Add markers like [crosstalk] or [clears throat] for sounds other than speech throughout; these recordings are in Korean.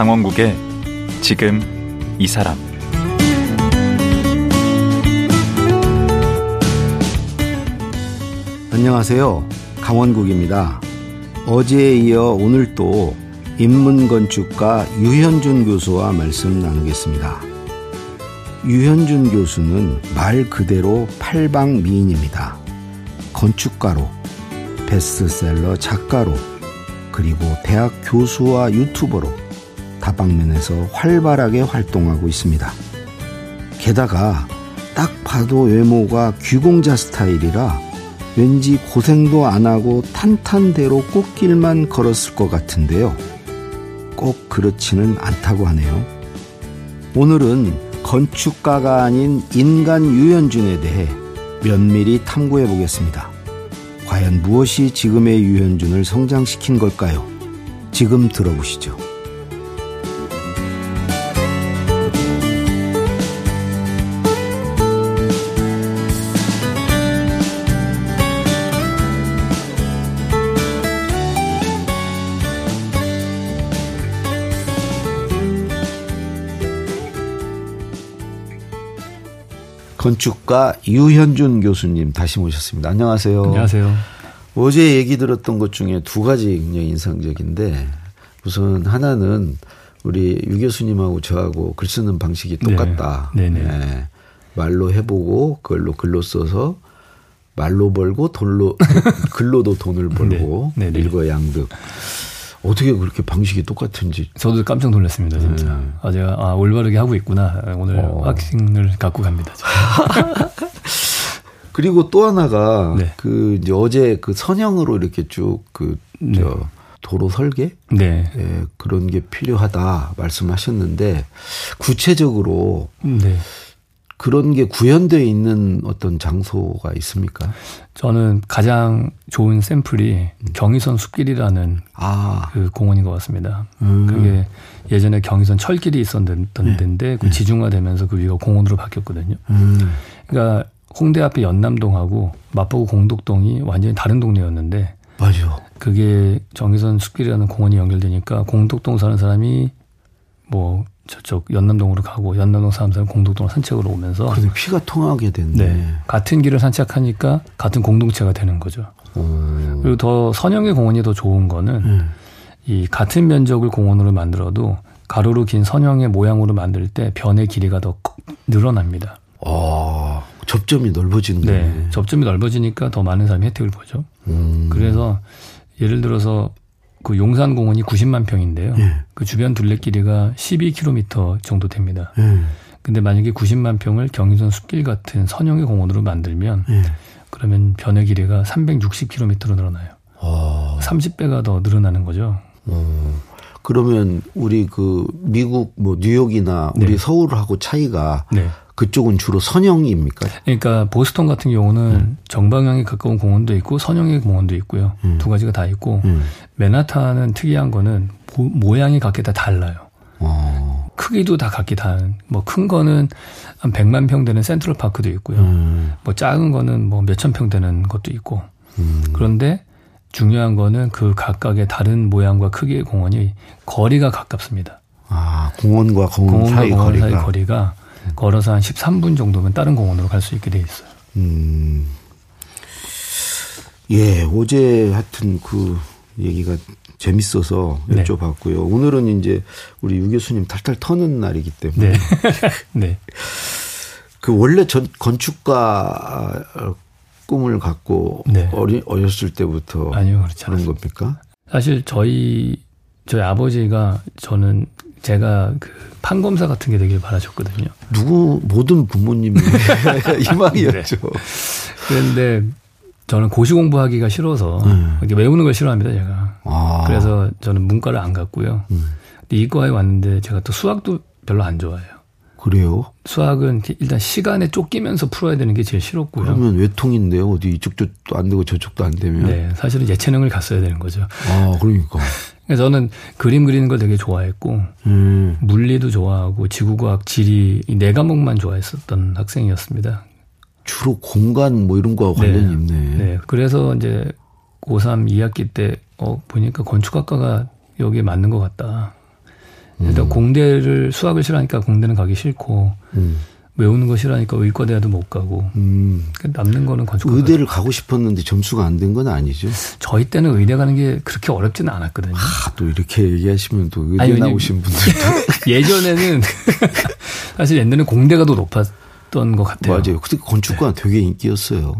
강원국의 지금 이 사람 안녕하세요. 강원국입니다. 어제에 이어 오늘 또 인문건축가 유현준 교수와 말씀 나누겠습니다. 유현준 교수는 말 그대로 팔방 미인입니다. 건축가로, 베스트셀러 작가로, 그리고 대학 교수와 유튜버로 다방면에서 활발하게 활동하고 있습니다. 게다가 딱 봐도 외모가 귀공자 스타일이라 왠지 고생도 안 하고 탄탄대로 꽃길만 걸었을 것 같은데요. 꼭 그렇지는 않다고 하네요. 오늘은 건축가가 아닌 인간 유현준에 대해 면밀히 탐구해 보겠습니다. 과연 무엇이 지금의 유현준을 성장시킨 걸까요? 지금 들어보시죠. 건축가 유현준 교수님 다시 모셨습니다. 안녕하세요. 안녕하세요. 어제 얘기 들었던 것 중에 두 가지 굉장히 인상적인데 우선 하나는 우리 유 교수님하고 저하고 글 쓰는 방식이 네. 똑같다. 네. 네. 말로 해보고 그걸로 글로 써서 말로 벌고 돈로 [laughs] 글로도 돈을 벌고 네. 일거양득. 어떻게 그렇게 방식이 똑같은지. 저도 깜짝 놀랐습니다, 진짜. 네. 아, 제가, 아, 올바르게 하고 있구나. 오늘 어. 확신을 갖고 갑니다. [laughs] 그리고 또 하나가, 네. 그, 이제 어제 그 선형으로 이렇게 쭉 그, 네. 저, 도로 설계? 네. 예, 그런 게 필요하다 말씀하셨는데, 구체적으로. 네. 그런 게 구현되어 있는 어떤 장소가 있습니까? 저는 가장 좋은 샘플이 음. 경의선 숲길이라는 아. 그 공원인 것 같습니다. 음. 그게 예전에 경의선 철길이 있었던 네. 데인데 그 네. 지중화되면서 그 위가 공원으로 바뀌었거든요. 음. 그러니까 홍대 앞에 연남동하고 마포구 공덕동이 완전히 다른 동네였는데 맞아. 그게 경의선 숲길이라는 공원이 연결되니까 공덕동 사는 사람이 뭐 저쪽 연남동으로 가고 연남동 사람들은 공동동으로 산책으로 오면서 그래 피가 통하게 됐네. 네. 같은 길을 산책하니까 같은 공동체가 되는 거죠. 오. 그리고 더 선형의 공원이 더 좋은 거는 음. 이 같은 면적을 공원으로 만들어도 가로로 긴 선형의 모양으로 만들 때 변의 길이가 더 늘어납니다. 아, 접점이 넓어지는 네. 네. 접점이 넓어지니까 더 많은 사람이 혜택을 보죠. 음. 그래서 예를 들어서 그 용산공원이 90만 평인데요. 예. 그 주변 둘레길이가 12km 정도 됩니다. 예. 근데 만약에 90만 평을 경인선 숲길 같은 선형의 공원으로 만들면 예. 그러면 변의 길이가 360km로 늘어나요. 어. 30배가 더 늘어나는 거죠. 어. 그러면 우리 그 미국 뭐 뉴욕이나 우리 네. 서울하고 차이가 네. 그쪽은 주로 선형입니까? 그러니까 보스턴 같은 경우는 음. 정방향에 가까운 공원도 있고 선형의 공원도 있고요. 음. 두 가지가 다 있고 음. 맨하탄은 특이한 거는 모양이 각기 다 달라요. 어. 크기도 다 각기 다른 뭐 큰 거는 한 100만 평 되는 센트럴 파크도 있고요. 음. 뭐 작은 거는 뭐 몇천 평 되는 것도 있고. 음. 그런데 중요한 거는 그 각각의 다른 모양과 크기의 공원이 거리가 가깝습니다. 아, 공원과 공원, 공원과 사이 공원 거리가. 사이 거리가 걸어서 한 13분 정도면 다른 공원으로 갈 수 있게 돼 있어요. 음. 예, 어제 하여튼 그 얘기가 재밌어서 네. 여쭤봤고요. 오늘은 이제 우리 유 교수님 탈탈 터는 날이기 때문에. 네. [laughs] 네. 그 원래 전 건축가 꿈을 갖고 네. 어리, 어렸을 때부터 아니요, 그렇지 그런 겁니까? 사실 저희 저희 아버지가 저는 제가 그 판검사 같은 게 되길 바라셨거든요. 누구 모든 부모님이 [laughs] 희망이었죠. 네. 그런데 저는 고시 공부하기가 싫어서 음. 외우는 걸 싫어합니다, 제가. 아. 그래서 저는 문과를 안 갔고요. 음. 근데 이과에 왔는데 제가 또 수학도 별로 안 좋아해요. 그래요? 수학은 일단 시간에 쫓기면서 풀어야 되는 게 제일 싫었고요. 그러면 외통인데요. 어디 이쪽도 안 되고 저쪽도 안 되면. 네, 사실은 예체능을 갔어야 되는 거죠. 아, 그러니까. 그래서 저는 그림 그리는 걸 되게 좋아했고 음. 물리도 좋아하고 지구과학, 지리 이 네 과목만 좋아했었던 학생이었습니다. 주로 공간 뭐 이런 거 관련이 네. 있네. 네. 그래서 이제 고3 2학기 때 어, 보니까 건축학과가 여기에 맞는 것 같다. 일단 음. 공대를 수학을 싫어하니까 공대는 가기 싫고 음. 외우는 거 싫어하니까 의과대도 못 가고 음. 남는 거는 건축 의대를 가고 싶었는데 점수가 안 된 건 아니죠? 저희 때는 의대 가는 게 그렇게 어렵지는 않았거든요. 아, 또 이렇게 얘기하시면 또 의대 아니, 나오신 분들도 [laughs] 예전에는 [laughs] 사실 옛날에는 공대가 더 높았던 것 같아요. 맞아요. 그때 건축과 네. 되게 인기였어요.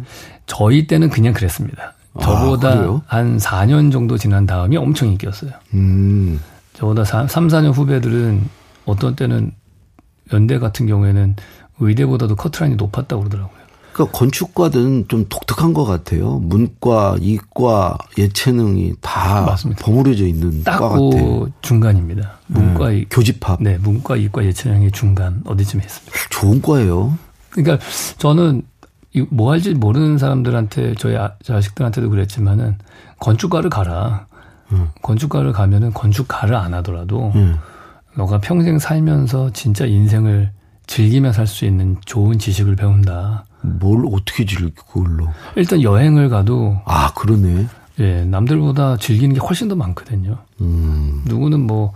저희 때는 그냥 그랬습니다. 저보다 아, 한 4년 정도 지난 다음이 엄청 인기였어요. 음. 저보다 3, 4년 후배들은 어떤 때는 연대 같은 경우에는 의대보다도 커트라인이 높았다고 그러더라고요. 그러니까 건축과는 좀 독특한 것 같아요. 문과, 이과, 예체능이 다 맞습니다. 버무려져 있는 과 같아요. 중간입니다. 문과, 네, 교집합. 네, 문과, 이과, 예체능의 중간 어디쯤에 있습니다. 좋은 과예요. 그러니까 저는 뭐 할지 모르는 사람들한테 저희 아, 자식들한테도 그랬지만은 건축과를 가라. 음. 건축과를 가면은 건축가를 안 하더라도 음. 너가 평생 살면서 진짜 인생을 즐기며 살 수 있는 좋은 지식을 배운다. 뭘 어떻게 즐겨 그걸로? 일단 여행을 가도 아 그러네. 예, 남들보다 즐기는 게 훨씬 더 많거든요. 음. 누구는 뭐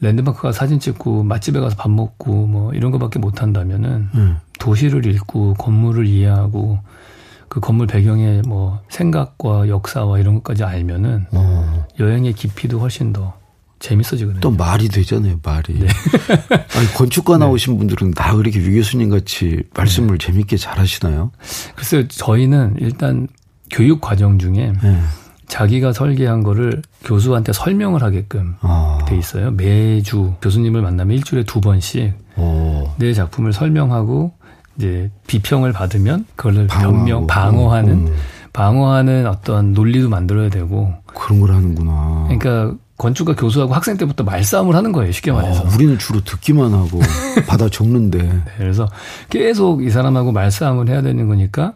랜드마크 가 사진 찍고 맛집에 가서 밥 먹고 뭐 이런 거밖에 못 한다면은 음. 도시를 읽고 건물을 이해하고 그 건물 배경의 뭐 생각과 역사와 이런 것까지 알면은 어. 여행의 깊이도 훨씬 더 재밌어지거든요. 또 말이 되잖아요, 말이. 네. [laughs] 아니, 건축가 네. 나오신 네. 분들은 다 그렇게 유 교수님 같이 말씀을 네. 재밌게 잘 하시나요? 글쎄요, 저희는 일단 교육 과정 중에 네. 자기가 설계한 거를 교수한테 설명을 하게끔 아. 돼 있어요. 매주 교수님을 만나면 일주일에 두 번씩 오. 내 작품을 설명하고 이제 비평을 받으면 그걸 변명 방어하는 음. 방어하는 어떤 논리도 만들어야 되고 그런 걸 하는구나. 그러니까 건축가 교수하고 학생 때부터 말싸움을 하는 거예요. 쉽게 아, 말해서. 아, 우리는 주로 듣기만 하고 [laughs] 받아 적는데. 네, 그래서 계속 이 사람하고 말싸움을 해야 되는 거니까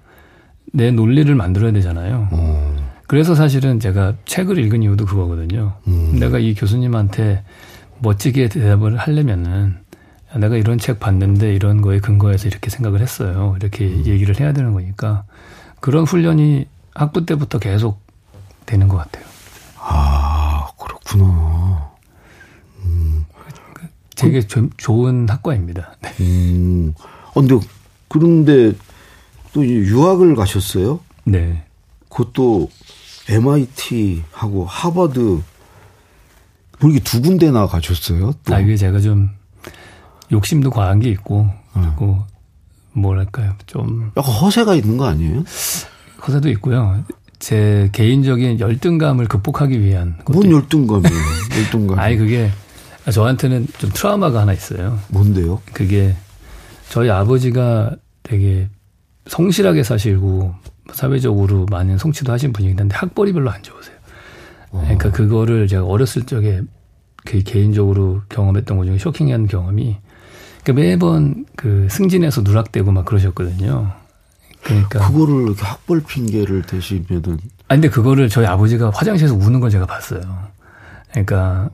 내 논리를 만들어야 되잖아요. 어. 그래서 사실은 제가 책을 읽은 이유도 그거거든요. 음. 내가 이 교수님한테 멋지게 대답을 하려면은 내가 이런 책 봤는데 이런 거에 근거해서 이렇게 생각을 했어요. 이렇게 음. 얘기를 해야 되는 거니까 그런 훈련이 학부 때부터 계속 되는 것 같아요. 아 그렇구나. 음. 되게 조, 좋은 학과입니다. [laughs] 네. 음. 어, 근데 그런데 또 유학을 가셨어요? 네. 그것도 MIT하고 하버드 뭐 이렇게 두 군데나 가셨어요? 또. 아, 이게 제가 좀 욕심도 과한 게 있고, 그리고 뭐랄까요, 좀. 약간 허세가 있는 거 아니에요? 허세도 있고요. 제 개인적인 열등감을 극복하기 위한. 뭔 열등감이에요? [laughs] 열등감. 아니, 그게 저한테는 좀 트라우마가 하나 있어요. 뭔데요? 그게 저희 아버지가 되게 성실하게 사시고 사회적으로 많은 성취도 하신 분이긴 한데 학벌이 별로 안 좋으세요. 어. 그러니까 그거를 제가 어렸을 적에 그 개인적으로 경험했던 것 중에 쇼킹한 경험이 그러니까 매번 그 승진해서 누락되고 막 그러셨거든요. 그러니까 그거를 학벌 핑계를 대시면은 아 근데 그거를 저희 아버지가 화장실에서 우는 걸 제가 봤어요. 그러니까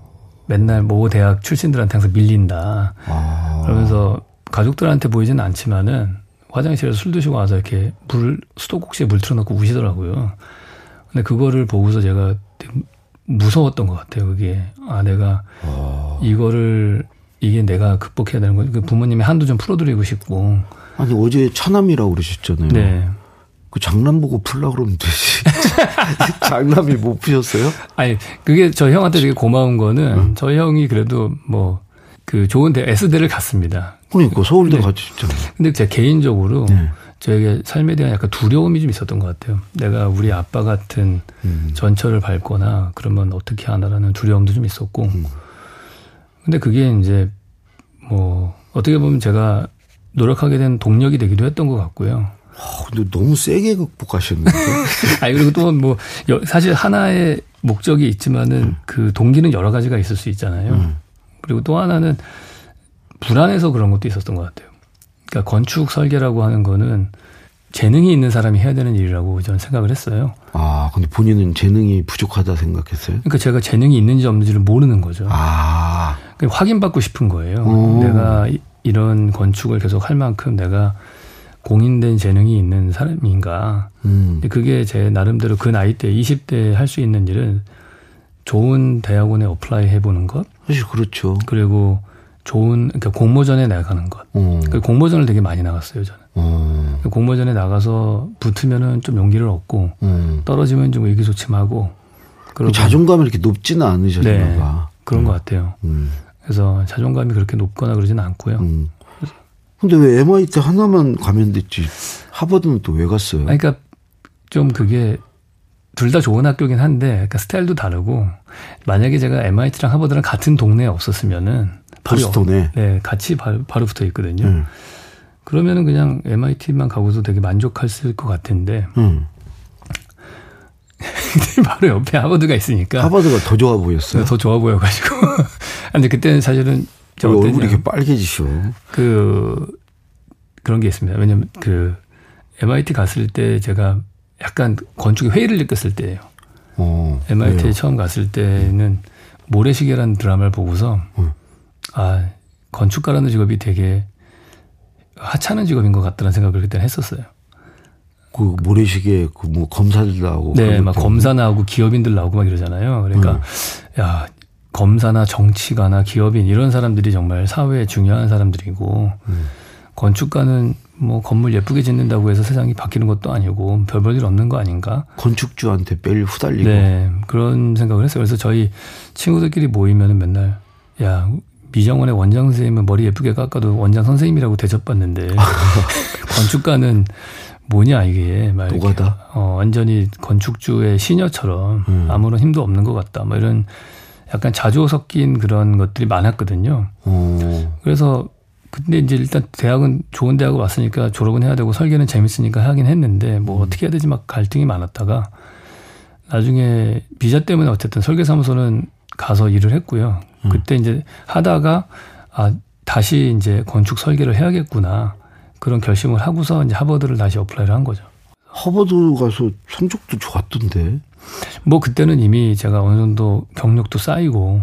맨날 모 대학 출신들한테 항상 밀린다. 아. 그러면서 가족들한테 보이지는 않지만은 화장실에서 술 드시고 와서 이렇게 물 수도꼭지에 물 틀어놓고 우시더라고요. 근데 그거를 보고서 제가 무서웠던 것 같아요. 그게 아 내가 아. 이거를 이게 내가 극복해야 되는 거. 그 부모님이 한도 좀 풀어드리고 싶고. 아니 어제 차남이라고 그러셨잖아요. 네. 그 장남 보고 풀라 그러면 되지. [laughs] 장남이 못 푸셨어요? 아니 그게 저 형한테 되게 고마운 거는 응. 저 형이 그래도 뭐 그 좋은 대 S대를 갔습니다. 그러니까 서울대 같이 있잖아요. 근데 제가 개인적으로 네. 저에게 삶에 대한 약간 두려움이 좀 있었던 것 같아요. 내가 우리 아빠 같은 음. 전철을 밟거나 그러면 어떻게 하나라는 두려움도 좀 있었고. 음. 근데 그게 이제 뭐 어떻게 보면 제가 노력하게 된 동력이 되기도 했던 것 같고요. 아, 근데 너무 세게 극복하셨는데. [laughs] 아 그리고 또 뭐 사실 하나의 목적이 있지만은 음. 그 동기는 여러 가지가 있을 수 있잖아요. 음. 그리고 또 하나는 불안해서 그런 것도 있었던 것 같아요. 그러니까 건축 설계라고 하는 거는 재능이 있는 사람이 해야 되는 일이라고 저는 생각을 했어요. 아, 근데 본인은 재능이 부족하다 생각했어요? 그러니까 제가 재능이 있는지 없는지를 모르는 거죠. 아. 그러니까 확인받고 싶은 거예요. 오. 내가 이런 건축을 계속 할 만큼 내가 공인된 재능이 있는 사람인가. 음. 그게 제 나름대로 그 나이 때 20대 할 수 있는 일은 좋은 대학원에 apply 해보는 것. 사실 그렇죠. 그리고 좋은 그러니까 공모전에 나가는 것. 음. 그 공모전을 되게 많이 나갔어요 저는. 음. 공모전에 나가서 붙으면은 좀 용기를 얻고 음. 떨어지면 좀 의기소침하고. 그 자존감이 이렇게 높지는 않으셨나 네, 봐. 그런 음. 것 같아요. 음. 그래서 자존감이 그렇게 높거나 그러지는 않고요. 음. 근데 왜 MIT 하나만 가면 됐지? 하버드는 또 왜 갔어요? 그러니까 좀 그게 둘 다 좋은 학교긴 한데, 그러니까 스타일도 다르고, 만약에 제가 MIT랑 하버드랑 같은 동네에 없었으면은, 보스톤에? 네, 같이 바로, 바로 붙어 있거든요. 음. 그러면은 그냥 MIT만 가고도 되게 만족했을 것 같은데, 음. [laughs] 바로 옆에 하버드가 있으니까. 하버드가 더 좋아 보였어요. 더 좋아 보여가지고. [laughs] 근데 그때는 사실은 저 얼굴이 이렇게 빨개지셔. 그 그런 게 있습니다. 왜냐면 그 MIT 갔을 때 제가 약간 건축의 회의를 느꼈을 때예요. 어, MIT에 왜요? 처음 갔을 때는 모래시계라는 드라마를 보고서 음. 아 건축가라는 직업이 되게 하찮은 직업인 것 같다는 생각을 그때 했었어요. 그 모래시계 그 뭐 검사들 나오고 네, 막 검사 나오고 기업인들 나오고 막 이러잖아요. 그러니까 음. 야 검사나 정치가나 기업인 이런 사람들이 정말 사회에 중요한 사람들이고 음. 건축가는 뭐 건물 예쁘게 짓는다고 해서 세상이 바뀌는 것도 아니고 별볼일 없는 거 아닌가? 건축주한테 매일 후달리고. 네. 그런 생각을 했어요. 그래서 저희 친구들끼리 모이면은 맨날 야, 미정원의 원장 선생님은 머리 예쁘게 깎아도 원장 선생님이라고 대접받는데 [laughs] 건축가는 뭐냐 이게 말 노가다. 어, 완전히 건축주의 시녀처럼 음. 아무런 힘도 없는 것 같다. 뭐 이런 약간 자조 섞인 그런 것들이 많았거든요. 오. 그래서 근데 이제 일단 대학은 좋은 대학을 왔으니까 졸업은 해야 되고 설계는 재밌으니까 하긴 했는데 뭐 음. 어떻게 해야 되지 막 갈등이 많았다가 나중에 비자 때문에 어쨌든 설계사무소는 가서 일을 했고요. 음. 그때 이제 하다가 아 다시 이제 건축 설계를 해야겠구나 그런 결심을 하고서 이제 하버드를 다시 apply를 한 거죠. 하버드 가서 성적도 좋았던데. 뭐 그때는 이미 제가 어느 정도 경력도 쌓이고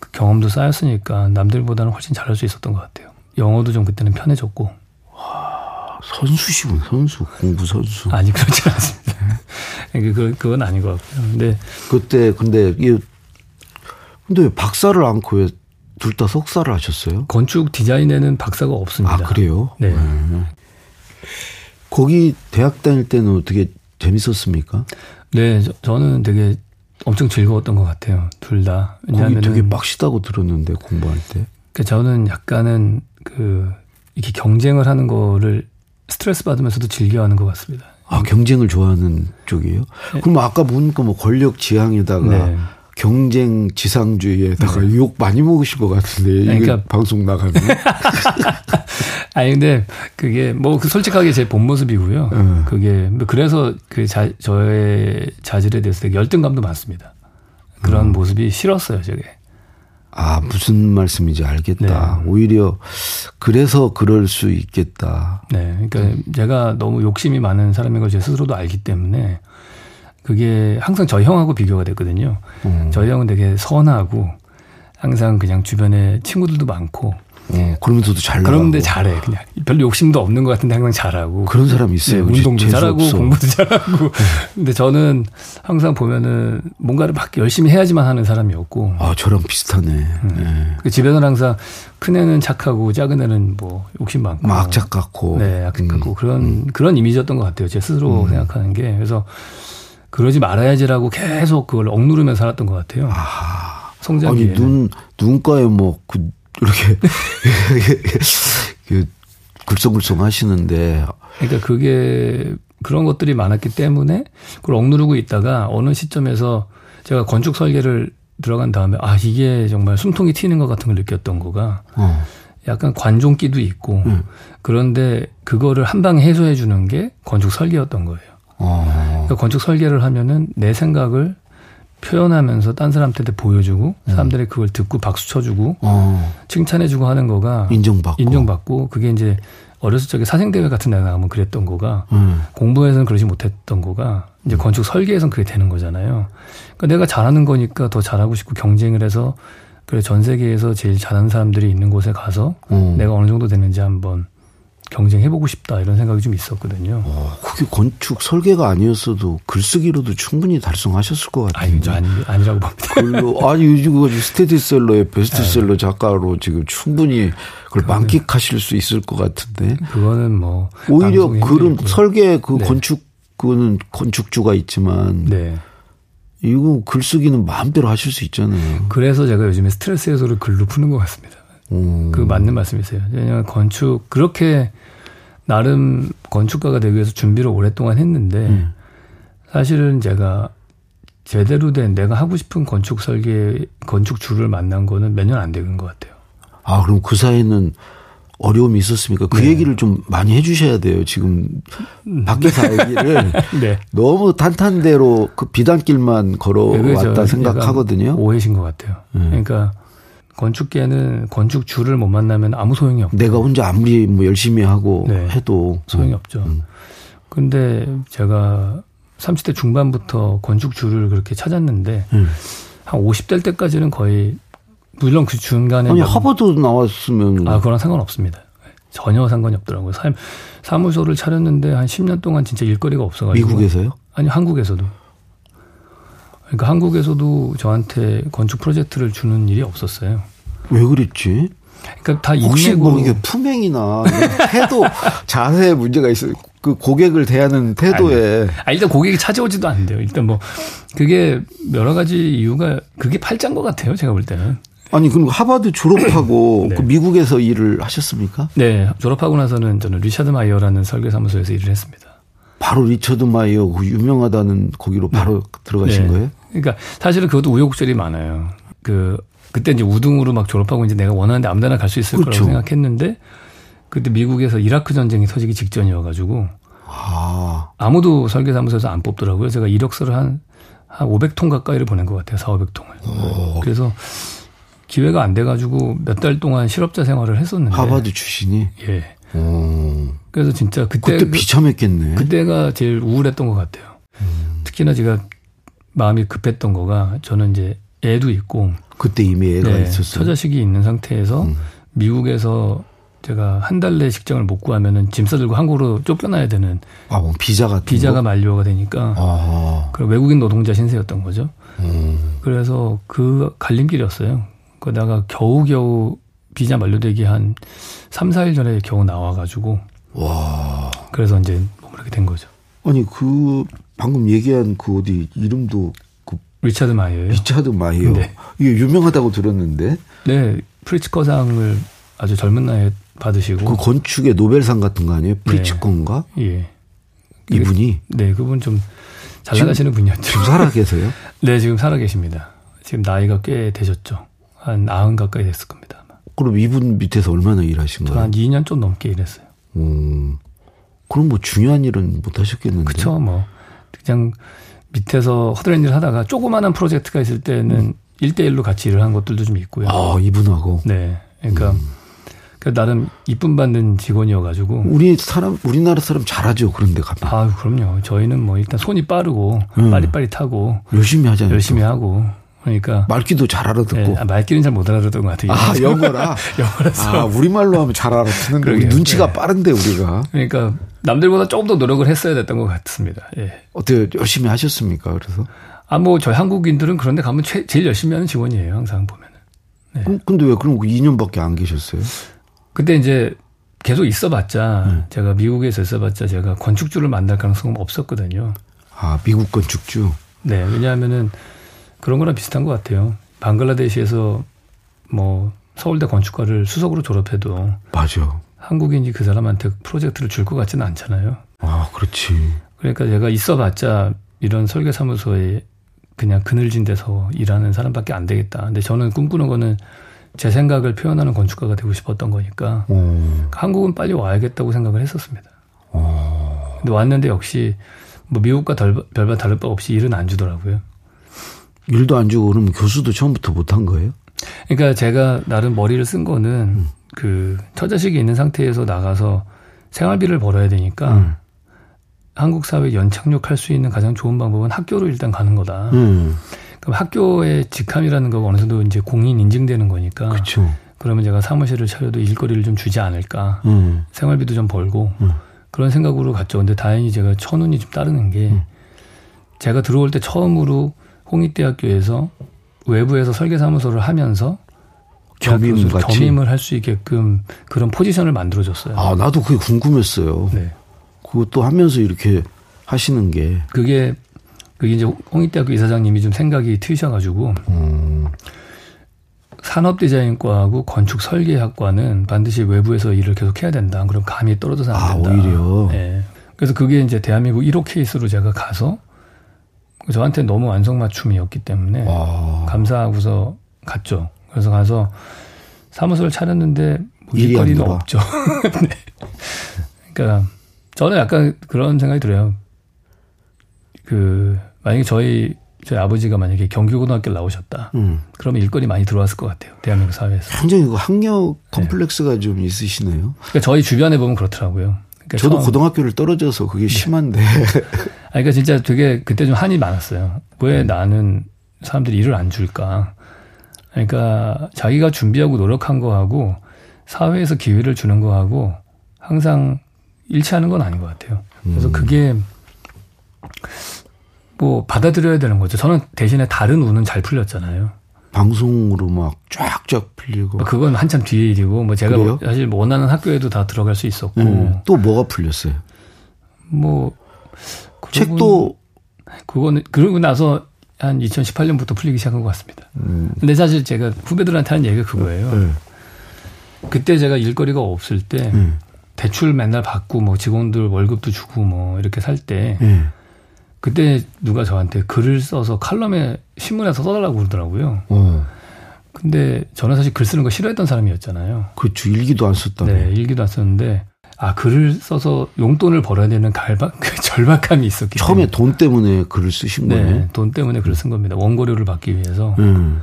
그 경험도 쌓였으니까 남들보다는 훨씬 잘할 수 있었던 것 같아요. 영어도 좀 그때는 편해졌고. 와, 선수시군, 선수. 공부 선수. 아니, 그렇지 않습니다. [laughs] 그, 그건 아닌 것 같고요. 근데. 그때, 근데, 이게, 근데 왜 박사를 않고 왜 둘 다 석사를 하셨어요? 건축 디자인에는 박사가 없습니다. 아, 그래요? 네. 음. 거기 대학 다닐 때는 어떻게 재밌었습니까? 네, 저, 는 되게 엄청 즐거웠던 것 같아요. 둘 다. 거기 되게 빡시다고 들었는데 공부할 때. 그 저는 약간은 그 이렇게 경쟁을 하는 거를 스트레스 받으면서도 즐겨하는 것 같습니다. 아 경쟁을 좋아하는 쪽이에요? 네. 그럼 아까 보니까 뭐 권력 지향에다가 네. 경쟁 지상주의에다가 네. 욕 많이 먹으실 것 같은데 그러니까 방송 나가면. [laughs] 아니 근데 그게 뭐그 솔직하게 제 본 모습이고요. 네. 그게 뭐 그래서 그 자, 저의 자질에 대해서 되게 열등감도 많습니다. 그런 음. 모습이 싫었어요, 저게. 아, 무슨 말씀인지 알겠다. 네. 오히려 그래서 그럴 수 있겠다. 네. 그러니까 음. 제가 너무 욕심이 많은 사람인 걸 제 스스로도 알기 때문에 그게 항상 저희 형하고 비교가 됐거든요. 음. 저희 형은 되게 선하고 항상 그냥 주변에 친구들도 많고 어, 그러면서도 잘. 그런데 잘해. 그냥 별로 욕심도 없는 것 같은데 항상 잘하고. 그런 사람이 있어요. 네, 운동도 잘하고 없어. 공부도 잘하고. 네. 근데 저는 항상 보면은 뭔가를 막 열심히 해야지만 하는 사람이었고. 아, 저랑 비슷하네. 음. 네. 그 집에서는 항상 큰 애는 착하고 작은 애는 뭐 욕심 많고. 막 악착 같고. 네, 악착 같고. 음. 그런, 음. 그런 이미지였던 것 같아요. 제 스스로 음. 생각하는 게. 그래서 그러지 말아야지라고 계속 그걸 억누르며 살았던 것 같아요. 아. 성장기 아니, 눈, 눈가에 뭐, 그, 이렇게 [laughs] 그 굴성굴성 하시는데 그러니까 그게 그런 것들이 많았기 때문에 그걸 억누르고 있다가 어느 시점에서 제가 건축 설계를 들어간 다음에 아 이게 정말 숨통이 튀는 것 같은 걸 느꼈던 거가 어. 약간 관종기도 있고 음. 그런데 그거를 한 방에 해소해 주는 게 건축 설계였던 거예요. 어. 그러니까 건축 설계를 하면은 내 생각을 표현하면서 딴 사람한테 보여주고 음. 사람들이 그걸 듣고 박수 쳐주고 어. 칭찬해주고 하는 거가 인정받고 인정받고 그게 이제 어렸을 적에 사생대회 같은 데 나가면 그랬던 거가 음. 공부에서는 그러지 못했던 거가 이제 건축 설계에서는 그게 되는 거잖아요. 그러니까 내가 잘하는 거니까 더 잘하고 싶고 경쟁을 해서 그래 전 세계에서 제일 잘하는 사람들이 있는 곳에 가서 음. 내가 어느 정도 되는지 한번 경쟁해보고 싶다 이런 생각이 좀 있었거든요. 어, 그게 건축 설계가 아니었어도 글쓰기로도 충분히 달성하셨을 것 같아요. 아니, 아니, 아니라고 봅니다. 글로, 아니, 요즘 스테디셀러의 베스트셀러 네. 작가로 지금 충분히 그걸 만끽하실 수 있을 것 같은데. 그거는 뭐. 오히려 글은 설계 그 네. 건축, 그거는 건축주가 있지만. 네. 이거 글쓰기는 마음대로 하실 수 있잖아요. 그래서 제가 요즘에 스트레스 해소를 글로 푸는 것 같습니다. 음. 그 맞는 말씀이세요. 왜냐하면 건축 그렇게 나름 건축가가 되기 위해서 준비를 오랫동안 했는데 음. 사실은 제가 제대로 된 내가 하고 싶은 건축 설계 건축주를 만난 거는 몇 년 안 되는 것 같아요. 아 그럼 그 사이에는 어려움이 있었습니까? 그 네. 얘기를 좀 많이 해주셔야 돼요. 지금 밖에서 알기를 [laughs] 네. 너무 탄탄대로 그 비단길만 걸어왔다 생각하거든요. 오해신 것 같아요. 음. 그러니까 건축계는 건축주를 못 만나면 아무 소용이 없고 내가 혼자 아무리 뭐 열심히 하고 네. 해도 소용이 음. 없죠. 음. 근데 제가 30대 중반부터 건축주를 그렇게 찾았는데 음. 한 50대 때까지는 거의 물론 그 중간에 아니 하버드 나왔으면 아 그거랑 상관없습니다. 전혀 상관이 없더라고요. 삶 사무소를 차렸는데 한 10년 동안 진짜 일거리가 없어가지고 미국에서요? 아니 한국에서도 그러니까 한국에서도 저한테 건축 프로젝트를 주는 일이 없었어요. 왜 그랬지? 그러니까 다 혹시 인맥으로. 뭐 이게 품행이나 태도 [laughs] 자세에 문제가 있어요. 그 고객을 대하는 태도에 아, 일단 고객이 찾아오지도 않는데요. 일단 뭐 그게 여러 가지 이유가 그게 팔자인 것 같아요. 제가 볼 때는. 아니 그럼 하버드 졸업하고 [clears throat] 네. 그 미국에서 일을 하셨습니까? 네 졸업하고 나서는 저는 리차드 마이어라는 설계 사무소에서 일을 했습니다. 바로 리처드 마이어 그 유명하다는 거기로 바로 네. 들어가신 네. 거예요? 그러니까 사실은 그것도 우여곡절이 많아요. 그 그때 이제 우등으로 막 졸업하고 이제 내가 원하는데 아무데나 갈 수 있을 그렇죠. 거라고 생각했는데 그때 미국에서 이라크 전쟁이 터지기 직전이어가지고 아. 아무도 설계사무소에서 안 뽑더라고요. 제가 이력서를 한, 한 500통 가까이를 보낸 것 같아요. 4, 500통을. 오. 그래서 기회가 안 돼가지고 몇 달 동안 실업자 생활을 했었는데. 하버드 출신이? 예. 오. 그래서 진짜 그때 그때 비참했겠네. 그때가 제일 우울했던 것 같아요. 음. 특히나 제가 마음이 급했던 거가 저는 이제 애도 있고 그때 이미 애가 네, 있었어요. 처자식이 있는 상태에서 음. 미국에서 제가 한 달 내 직장을 못 구하면은 짐 싸들고 한국으로 쫓겨나야 되는 아, 뭐 비자가 비자가 만료가 되니까 아. 그 외국인 노동자 신세였던 거죠. 음. 그래서 그 갈림길이었어요. 그러다가 겨우겨우 비자 만료되기 한 3, 4일 전에 겨우 나와가지고. 와. 그래서 이제 그렇게 된 거죠. 아니, 그, 방금 얘기한 그 어디 이름도 그. 리차드 마이어요. 리차드 마이어. 네. 이게 유명하다고 들었는데. 네. 프리츠커상을 아주 젊은 나이에 받으시고. 그 건축의 노벨상 같은 거 아니에요? 프리츠커인가? 네. 예. 이분이? 네, 그분 좀 잘 나가시는 분이었죠. 지금 살아 계세요? [laughs] 네, 지금 살아 계십니다. 지금 나이가 꽤 되셨죠. 한 아흔 가까이 됐을 겁니다. 그럼 이분 밑에서 얼마나 일하신 거예요? 한 2년 좀 넘게 일했어요. 음. 그럼 뭐 중요한 일은 못 하셨겠는데. 그쵸, 뭐. 그냥 밑에서 허드렛 일을 하다가 조그마한 프로젝트가 있을 때는 음. 1대1로 같이 일을 한 것들도 좀 있고요. 아, 이분하고? 네. 그러니까 음. 그 나름 이쁨 받는 직원이어가지고. 우리 사람, 우리나라 사람 잘하죠. 그런데 가면. 아, 그럼요. 저희는 뭐 일단 손이 빠르고 음. 빠릿빠릿하고. 열심히 하잖아요. 열심히 또. 하고. 그러니까 말귀도 잘 알아듣고 네, 아, 말귀는 잘 못 알아듣던 것 같아요. 아 영어라. [laughs] 영어라서. 아 우리말로 하면 잘 알아듣는데 우리 눈치가 네. 빠른데 우리가. 그러니까 남들보다 조금 더 노력을 했어야 됐던 것 같습니다. 예. 어떻게 열심히 하셨습니까? 그래서 아뭐 저희 한국인들은 그런데 가면 최, 제일 열심히 하는 직원이에요. 항상 보면은. 네. 그, 근데 왜 그럼 2년밖에 안 계셨어요? 그때 이제 계속 있어봤자 네. 제가 미국에서 있어봤자 제가 건축주를 만날 가능성은 없었거든요. 아 미국 건축주. 네 왜냐하면은. 그런 거랑 비슷한 것 같아요. 방글라데시에서 뭐 서울대 건축과를 수석으로 졸업해도 맞아. 한국인이 그 사람한테 프로젝트를 줄 것 같지는 않잖아요. 아, 그렇지. 그러니까 제가 있어봤자 이런 설계사무소에 그냥 그늘진 데서 일하는 사람밖에 안 되겠다. 근데 저는 꿈꾸는 거는 제 생각을 표현하는 건축가가 되고 싶었던 거니까 오. 한국은 빨리 와야겠다고 생각을 했었습니다. 오. 근데 왔는데 역시 뭐 미국과 별반 다를 바 없이 일은 안 주더라고요. 일도 안 주고 그러면 교수도 처음부터 못한 거예요? 그러니까 제가 나름 머리를 쓴 거는 음. 그 처자식이 있는 상태에서 나가서 생활비를 벌어야 되니까 음. 한국 사회에 연착륙할 수 있는 가장 좋은 방법은 학교로 일단 가는 거다. 음. 그럼 학교의 직함이라는 거가 어느 정도 이제 공인 인증되는 거니까. 그쵸. 그러면 제가 사무실을 차려도 일거리를 좀 주지 않을까. 음. 생활비도 좀 벌고 음. 그런 생각으로 갔죠. 근데 다행히 제가 천운이 좀 따르는 게 음. 제가 들어올 때 처음으로 홍익대학교에서 외부에서 설계사무소를 하면서 겸임 같이 겸임을 할 수 있게끔 그런 포지션을 만들어줬어요. 아 나도 그게 궁금했어요. 네. 그것도 하면서 이렇게 하시는 게 그게 그게 이제 홍익대학교 이사장님이 좀 생각이 트이셔가지고 음. 산업디자인과하고 건축설계학과는 반드시 외부에서 일을 계속 해야 된다. 그럼 감이 떨어져서 안 아, 된다. 아, 오히려. 네. 그래서 그게 이제 대한민국 1호 케이스로 제가 가서 저한테 너무 안성맞춤이었기 때문에 와. 감사하고서 갔죠. 그래서 가서 사무소를 차렸는데 뭐 일거리는 없죠. [laughs] 네. 그러니까 저는 약간 그런 생각이 들어요. 그 만약에 저희 저희 아버지가 만약에 경기고등학교를 나오셨다. 음. 그러면 일거리 많이 들어왔을 것 같아요. 대한민국 사회에서. 굉장히 그 학력 컴플렉스가 네. 좀 있으시네요. 그러니까 저희 주변에 보면 그렇더라고요. 그러니까 저도 처음, 고등학교를 떨어져서 그게 네. 심한데. [laughs] 아, 그러니까 진짜 되게 그때 좀 한이 많았어요. 왜 음. 나는 사람들이 일을 안 줄까? 그러니까 자기가 준비하고 노력한 거하고 사회에서 기회를 주는 거하고 항상 일치하는 건 아닌 것 같아요. 그래서 음. 그게 뭐 받아들여야 되는 거죠. 저는 대신에 다른 운은 잘 풀렸잖아요. 방송으로 막 쫙쫙 풀리고. 뭐 그건 한참 뒤의 일이고, 뭐 제가 그래요? 사실 뭐 원하는 학교에도 다 들어갈 수 있었고. 음, 또 뭐가 풀렸어요? 뭐 책도 그거는 그러고 나서 한 2018년부터 풀리기 시작한 것 같습니다. 음. 근데 사실 제가 후배들한테 하는 얘기가 그거예요. 음. 그때 제가 일거리가 없을 때 음. 대출 맨날 받고 뭐 직원들 월급도 주고 뭐 이렇게 살 때 음. 그때 누가 저한테 글을 써서 칼럼에 신문에서 써달라고 그러더라고요. 어. 근데 저는 사실 글 쓰는 거 싫어했던 사람이었잖아요. 그렇죠. 일기도 안 썼다. 네, 일기도 안 썼는데 아 글을 써서 용돈을 벌어야 되는 갈박 [laughs] 그 절박함이 있었기 처음에 때문에. 돈 때문에 글을 쓰신 네, 거예요? 돈 때문에 글을 쓴 겁니다. 원고료를 받기 위해서. 음.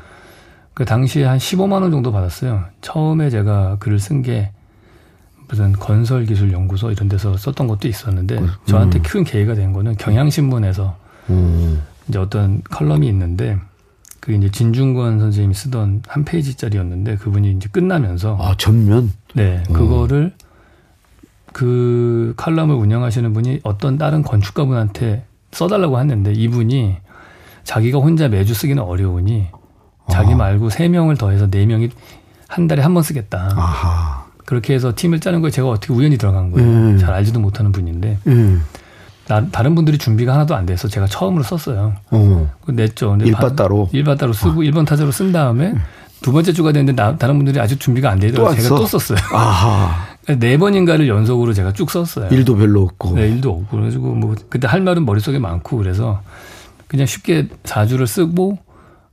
그 당시에 한 15만 원 정도 받았어요. 처음에 제가 글을 쓴 게 무슨 건설기술연구소 이런 데서 썼던 것도 있었는데 음. 저한테 큰 계기가 된 거는 경향신문에서 음. 이제 어떤 컬럼이 있는데 그게 이제 진중권 선생님이 쓰던 한 페이지짜리였는데 그분이 이제 끝나면서 아 전면 네 그거를 그 칼럼을 운영하시는 분이 어떤 다른 건축가분한테 써달라고 했는데 이분이 자기가 혼자 매주 쓰기는 어려우니 자기 아. 말고 세 명을 더해서 네 명이 한 달에 한 번 쓰겠다. 아하. 그렇게 해서 팀을 짜는 거에 제가 어떻게 우연히 들어간 거예요. 음. 잘 알지도 못하는 분인데. 음. 나, 다른 분들이 준비가 하나도 안 돼서 제가 처음으로 썼어요. 어. 냈죠. 근데 일바 따로. 일바 따로 쓰고 아. 1번 타자로 쓴 다음에 음. 두 번째 주가 됐는데 나, 다른 분들이 아직 준비가 안 되더라고요. 제가 또 썼어요. 아하. 네 번인가를 연속으로 제가 쭉 썼어요. 일도 별로 없고. 네, 일도 없고. 그래가지고 뭐 그때 할 말은 머릿속에 많고 그래서 그냥 쉽게 4주를 쓰고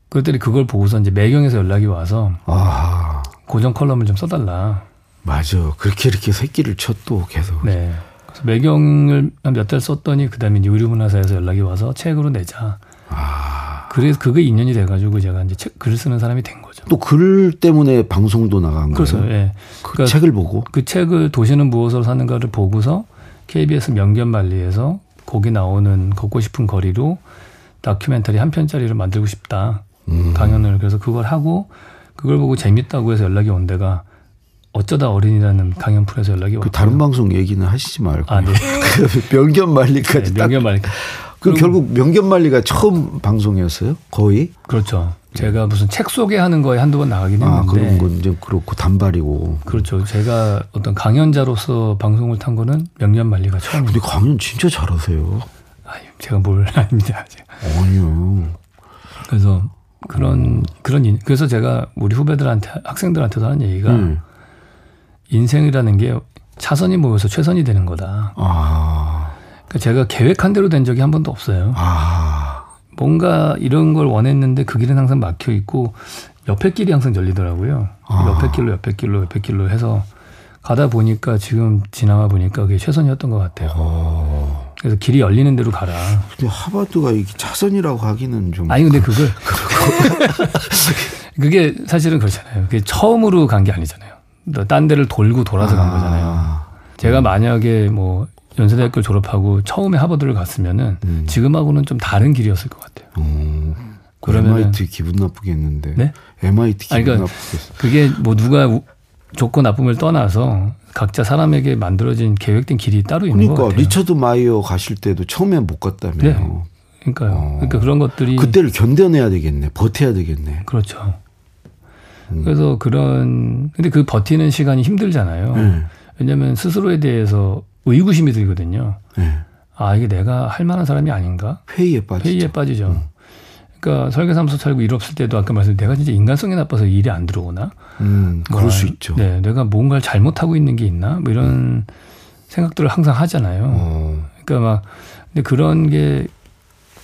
그랬더니 그걸 보고서 이제 매경에서 연락이 와서 아. 고정 컬럼을 좀 써달라. 맞아. 그렇게 이렇게 새끼를 쳤또 계속. 네. 그래서 매경을 몇 달 썼더니 그다음에 이제 의류문화사에서 연락이 와서 책으로 내자. 아. 그래서 그게 인연이 돼가지고 제가 이제 책, 글을 쓰는 사람이 된 거죠. 또 글 때문에 방송도 나간 그렇죠. 거예요. 예. 그 그러니까 책을 보고 그 책을 도시는 무엇으로 사는가를 보고서 KBS 명견만리에서 거기 나오는 걷고 싶은 거리로 다큐멘터리 한 편짜리를 만들고 싶다. 음. 강연을 그래서 그걸 하고 그걸 보고 재밌다고 해서 연락이 온 데가 어쩌다 어린이라는 강연 프로에서 연락이 왔고 그 다른 방송 얘기는 하시지 말고 아, 네. [laughs] 명견 말리까지 네, 명견 말리. 그 결국 명견 말리가 처음 방송이었어요? 거의? 그렇죠. 제가 무슨 책 소개하는 거에 한두 번 나가긴 아, 했는데. 아, 그런 건 이제 그렇고 단발이고. 그렇죠. 제가 어떤 강연자로서 방송을 탄 거는 명견 말리가 처음이에요. 근데 강연 진짜 잘하세요. 아니, 제가 뭘 [laughs] 아닙니다. 아니요. 그래서 그런 그런 그래서 제가 우리 후배들한테 학생들한테도 하는 얘기가 음. 인생이라는 게 차선이 모여서 최선이 되는 거다. 아. 그러니까 제가 계획한 대로 된 적이 한 번도 없어요. 아. 뭔가 이런 걸 원했는데 그 길은 항상 막혀 있고 옆에 길이 항상 열리더라고요. 아. 옆에 길로 옆에 길로 옆에 길로 해서 가다 보니까 지금 지나와 보니까 그게 최선이었던 것 같아요. 어. 그래서 길이 열리는 대로 가라. 근데 하버드가 이게 차선이라고 하기는 좀. 아니 근데 그걸 [laughs] 그게 사실은 그렇잖아요. 그게 처음으로 간 게 아니잖아요. 딴 데를 돌고 돌아서 간 아. 거잖아요. 제가 만약에 뭐 연세대학교 졸업하고 처음에 하버드를 갔으면은 음. 지금하고는 좀 다른 길이었을 것 같아요. 음. 그러면 MIT 기분 나쁘겠는데. 네? MIT 기분 그러니까 나쁘겠어. 그게 뭐 누가 좋고 나쁨을 떠나서 각자 사람에게 만들어진 계획된 길이 따로 있는 그러니까, 것 같아요. 리처드 마이어 가실 때도 처음에 못 갔다며요. 네. 그러니까요. 어. 그러니까 그런 것들이 그때를 견뎌내야 되겠네. 버텨야 되겠네. 그렇죠. 음. 그래서 그런 근데 그 버티는 시간이 힘들잖아요. 네. 왜냐하면 스스로에 대해서 의구심이 들거든요. 네. 아 이게 내가 할 만한 사람이 아닌가? 회의에 빠지죠. 회의에 빠지죠. 음. 그러니까 설계사무소 살고 일 없을 때도 아까 말씀 내가 진짜 인간성이 나빠서 일이 안 들어오나? 음, 그럴 뭐, 수 있죠. 네, 내가 뭔가를 잘못하고 있는 게 있나? 뭐 이런 음. 생각들을 항상 하잖아요. 어. 그러니까 막 근데 그런 게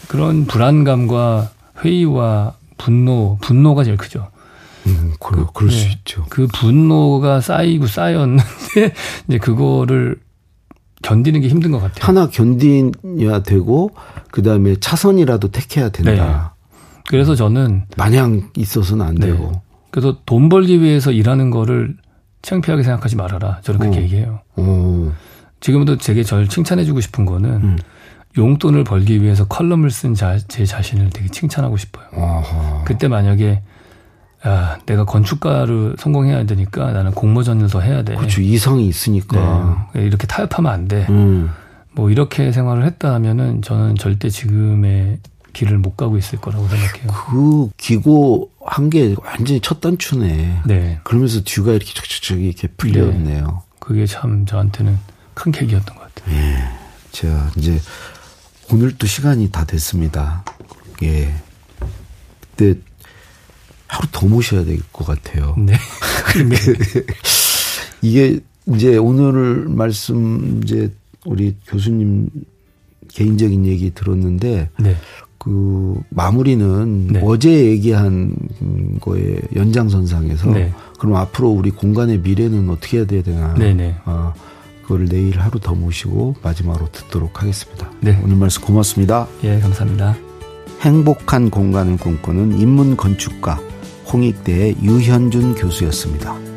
그런 불안감과 회의와 분노, 분노가 제일 크죠. 음, 그래, 그, 그럴 네, 수 있죠. 그 분노가 쌓이고 쌓였는데 [laughs] 이제 그거를 견디는 게 힘든 것 같아요. 하나 견디야 되고 그 다음에 차선이라도 택해야 된다. 네. 그래서 저는 마냥 있어서는 안 네. 되고. 그래서 돈 벌기 위해서 일하는 거를 창피하게 생각하지 말아라. 저는 그렇게 어. 얘기해요. 어. 지금도 제게 저를 칭찬해주고 싶은 거는 음. 용돈을 벌기 위해서 컬럼을 쓴 제 자신을 되게 칭찬하고 싶어요. 어허. 그때 만약에 야, 내가 건축가를 성공해야 되니까 나는 공모전을 더 해야 돼. 그렇죠. 이성이 있으니까. 네. 이렇게 타협하면 안 돼. 음. 뭐 이렇게 생활을 했다 하면은 저는 절대 지금의 길을 못 가고 있을 거라고 생각해요. 그 기고 한 게 완전히 첫 단추네. 네. 그러면서 뒤가 이렇게 촉촉 이렇게 풀렸네요. 네. 그게 참 저한테는 큰 계기였던 것 같아요. 예. 자, 이제 오늘 또 시간이 다 됐습니다. 예. 그때 하루 더 모셔야 될 것 같아요. 네. [laughs] 네. 이게 이제 오늘 말씀 이제 우리 교수님 개인적인 얘기 들었는데 네. 그 마무리는 네. 어제 얘기한 거에 연장선상에서 네. 그럼 앞으로 우리 공간의 미래는 어떻게 해야 되나? 네네. 네. 아, 그거를 내일 하루 더 모시고 마지막으로 듣도록 하겠습니다. 네. 오늘 말씀 고맙습니다. 예, 감사합니다. 행복한 공간을 꿈꾸는 인문 건축가 홍익대의 유현준 교수였습니다.